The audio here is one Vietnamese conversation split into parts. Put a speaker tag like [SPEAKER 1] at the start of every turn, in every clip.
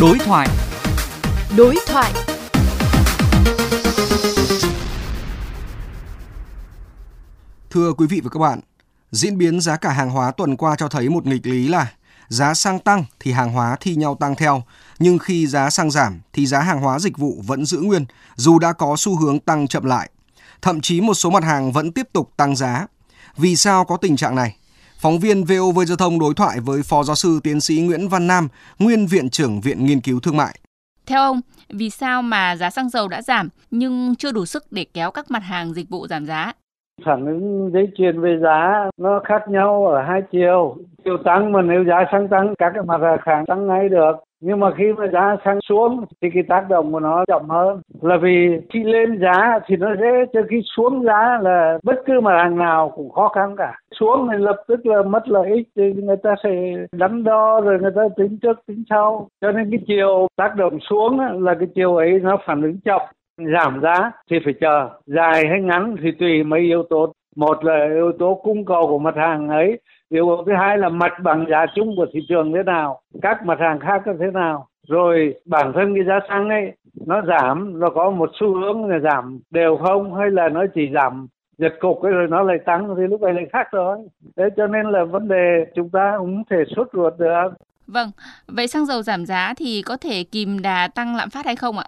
[SPEAKER 1] Đối thoại.
[SPEAKER 2] Đối thoại.
[SPEAKER 3] Thưa quý vị và các bạn, diễn biến giá cả hàng hóa tuần qua cho thấy một nghịch lý là giá xăng tăng thì hàng hóa thi nhau tăng theo, nhưng khi giá xăng giảm thì giá hàng hóa dịch vụ vẫn giữ nguyên dù đã có xu hướng tăng chậm lại. Thậm chí một số mặt hàng vẫn tiếp tục tăng giá. Vì sao có tình trạng này? Phóng viên VOV Giao thông đối thoại với Phó Giáo sư Tiến sĩ Nguyễn Văn Nam, Nguyên Viện trưởng Viện Nghiên cứu Thương mại.
[SPEAKER 4] Theo ông, vì sao mà giá xăng dầu đã giảm nhưng chưa đủ sức để kéo các mặt hàng dịch vụ giảm giá?
[SPEAKER 5] Phản ứng dây chuyền về giá nó khác nhau ở hai chiều. Chiều tăng mà nếu giá xăng tăng, các cái mặt hàng khác tăng ngay được. Nhưng mà khi mà giá xăng xuống thì cái tác động của nó chậm hơn. Là vì khi lên giá thì nó dễ cho khi xuống giá là bất cứ mặt hàng nào cũng khó khăn cả. Xuống thì lập tức là mất lợi ích, thì người ta sẽ đắn đo rồi người ta tính trước, tính sau. Cho nên cái chiều tác động xuống là cái chiều ấy nó phản ứng chậm giảm giá thì phải chờ. Dài hay ngắn thì tùy mấy yếu tố. Một là yếu tố cung cầu của mặt hàng ấy yếu tố thứ hai là mặt bằng giá chung của thị trường thế nào các mặt hàng khác thế nào. Rồi bản thân cái giá xăng ấy nó giảm nó có một xu hướng là giảm đều không hay là nó chỉ giảm giật cục ấy rồi nó lại tăng thì lúc này lại khác rồi. Thế cho nên là vấn đề chúng ta cũng không thể sốt ruột được.
[SPEAKER 4] Vâng, vậy xăng dầu giảm giá thì có thể kìm đà tăng lạm phát hay không ạ?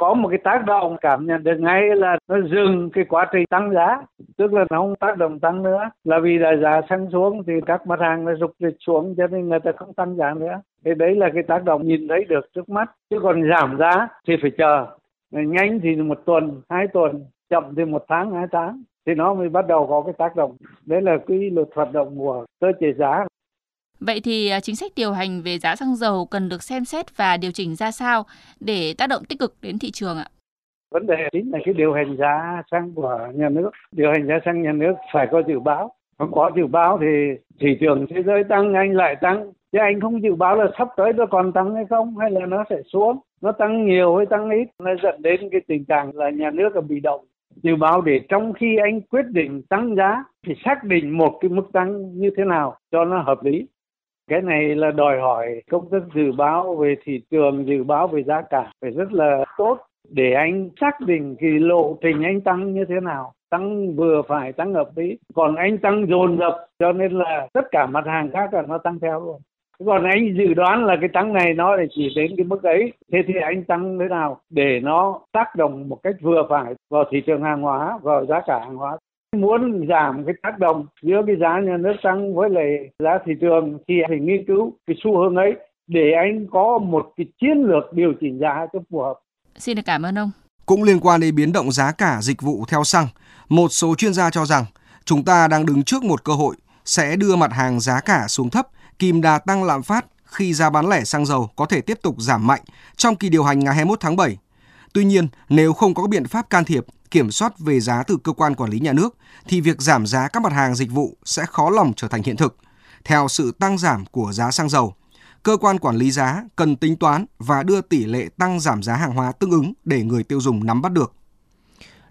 [SPEAKER 5] Có một cái tác động cảm nhận được ngay là nó dừng cái quá trình tăng giá. Tức là nó không tác động tăng nữa. Là vì là giá xăng xuống thì các mặt hàng nó rục dịch xuống, cho nên người ta không tăng giá nữa. Thì đấy là cái tác động nhìn thấy được trước mắt. Chứ còn giảm giá thì phải chờ. Nhanh thì một tuần, hai tuần, chậm thì một tháng, hai tháng. Thì nó mới bắt đầu có cái tác động. Đấy là cái luật hoạt động của cơ chế giá.
[SPEAKER 4] Vậy thì à, chính sách điều hành về giá xăng dầu cần được xem xét và điều chỉnh ra sao để tác động tích cực đến thị trường ạ?
[SPEAKER 5] Vấn đề chính là cái điều hành giá xăng của nhà nước. Điều hành giá xăng nhà nước phải có dự báo. Không có dự báo thì thị trường thế giới tăng, anh lại tăng. Chứ anh không dự báo là sắp tới nó còn tăng hay không hay là nó sẽ xuống. Nó tăng nhiều hay tăng ít. Nó dẫn đến cái tình trạng là nhà nước là bị động dự báo để trong khi anh quyết định tăng giá thì xác định một cái mức tăng như thế nào cho nó hợp lý cái này là đòi hỏi công tác dự báo về thị trường, dự báo về giá cả phải rất là tốt. Để anh xác định cái lộ trình anh tăng như thế nào, tăng vừa phải, tăng hợp lý. Còn anh tăng dồn dập, cho nên là tất cả mặt hàng khác là nó tăng theo luôn. Còn anh dự đoán là cái tăng này nó lại chỉ đến cái mức ấy, thế thì anh tăng thế nào để nó tác động một cách vừa phải vào thị trường hàng hóa, vào giá cả hàng hóa? Muốn giảm cái tác động giữa cái giá nhà nước tăng với lại giá thị trường thì phải nghiên cứu cái xu hướng ấy để anh có một cái chiến lược điều chỉnh giá cho phù hợp.
[SPEAKER 4] Xin được cảm ơn ông.
[SPEAKER 3] Cũng liên quan đến biến động giá cả dịch vụ theo xăng, một số chuyên gia cho rằng chúng ta đang đứng trước một cơ hội sẽ đưa mặt hàng giá cả xuống thấp, kìm đà tăng lạm phát khi giá bán lẻ xăng dầu có thể tiếp tục giảm mạnh trong kỳ điều hành ngày 21 tháng 7. Tuy nhiên, nếu không có biện pháp can thiệp kiểm soát về giá từ cơ quan quản lý nhà nước thì việc giảm giá các mặt hàng dịch vụ sẽ khó lòng trở thành hiện thực. Theo sự tăng giảm của giá xăng dầu, cơ quan quản lý giá cần tính toán và đưa tỷ lệ tăng giảm giá hàng hóa tương ứng để người tiêu dùng nắm bắt được.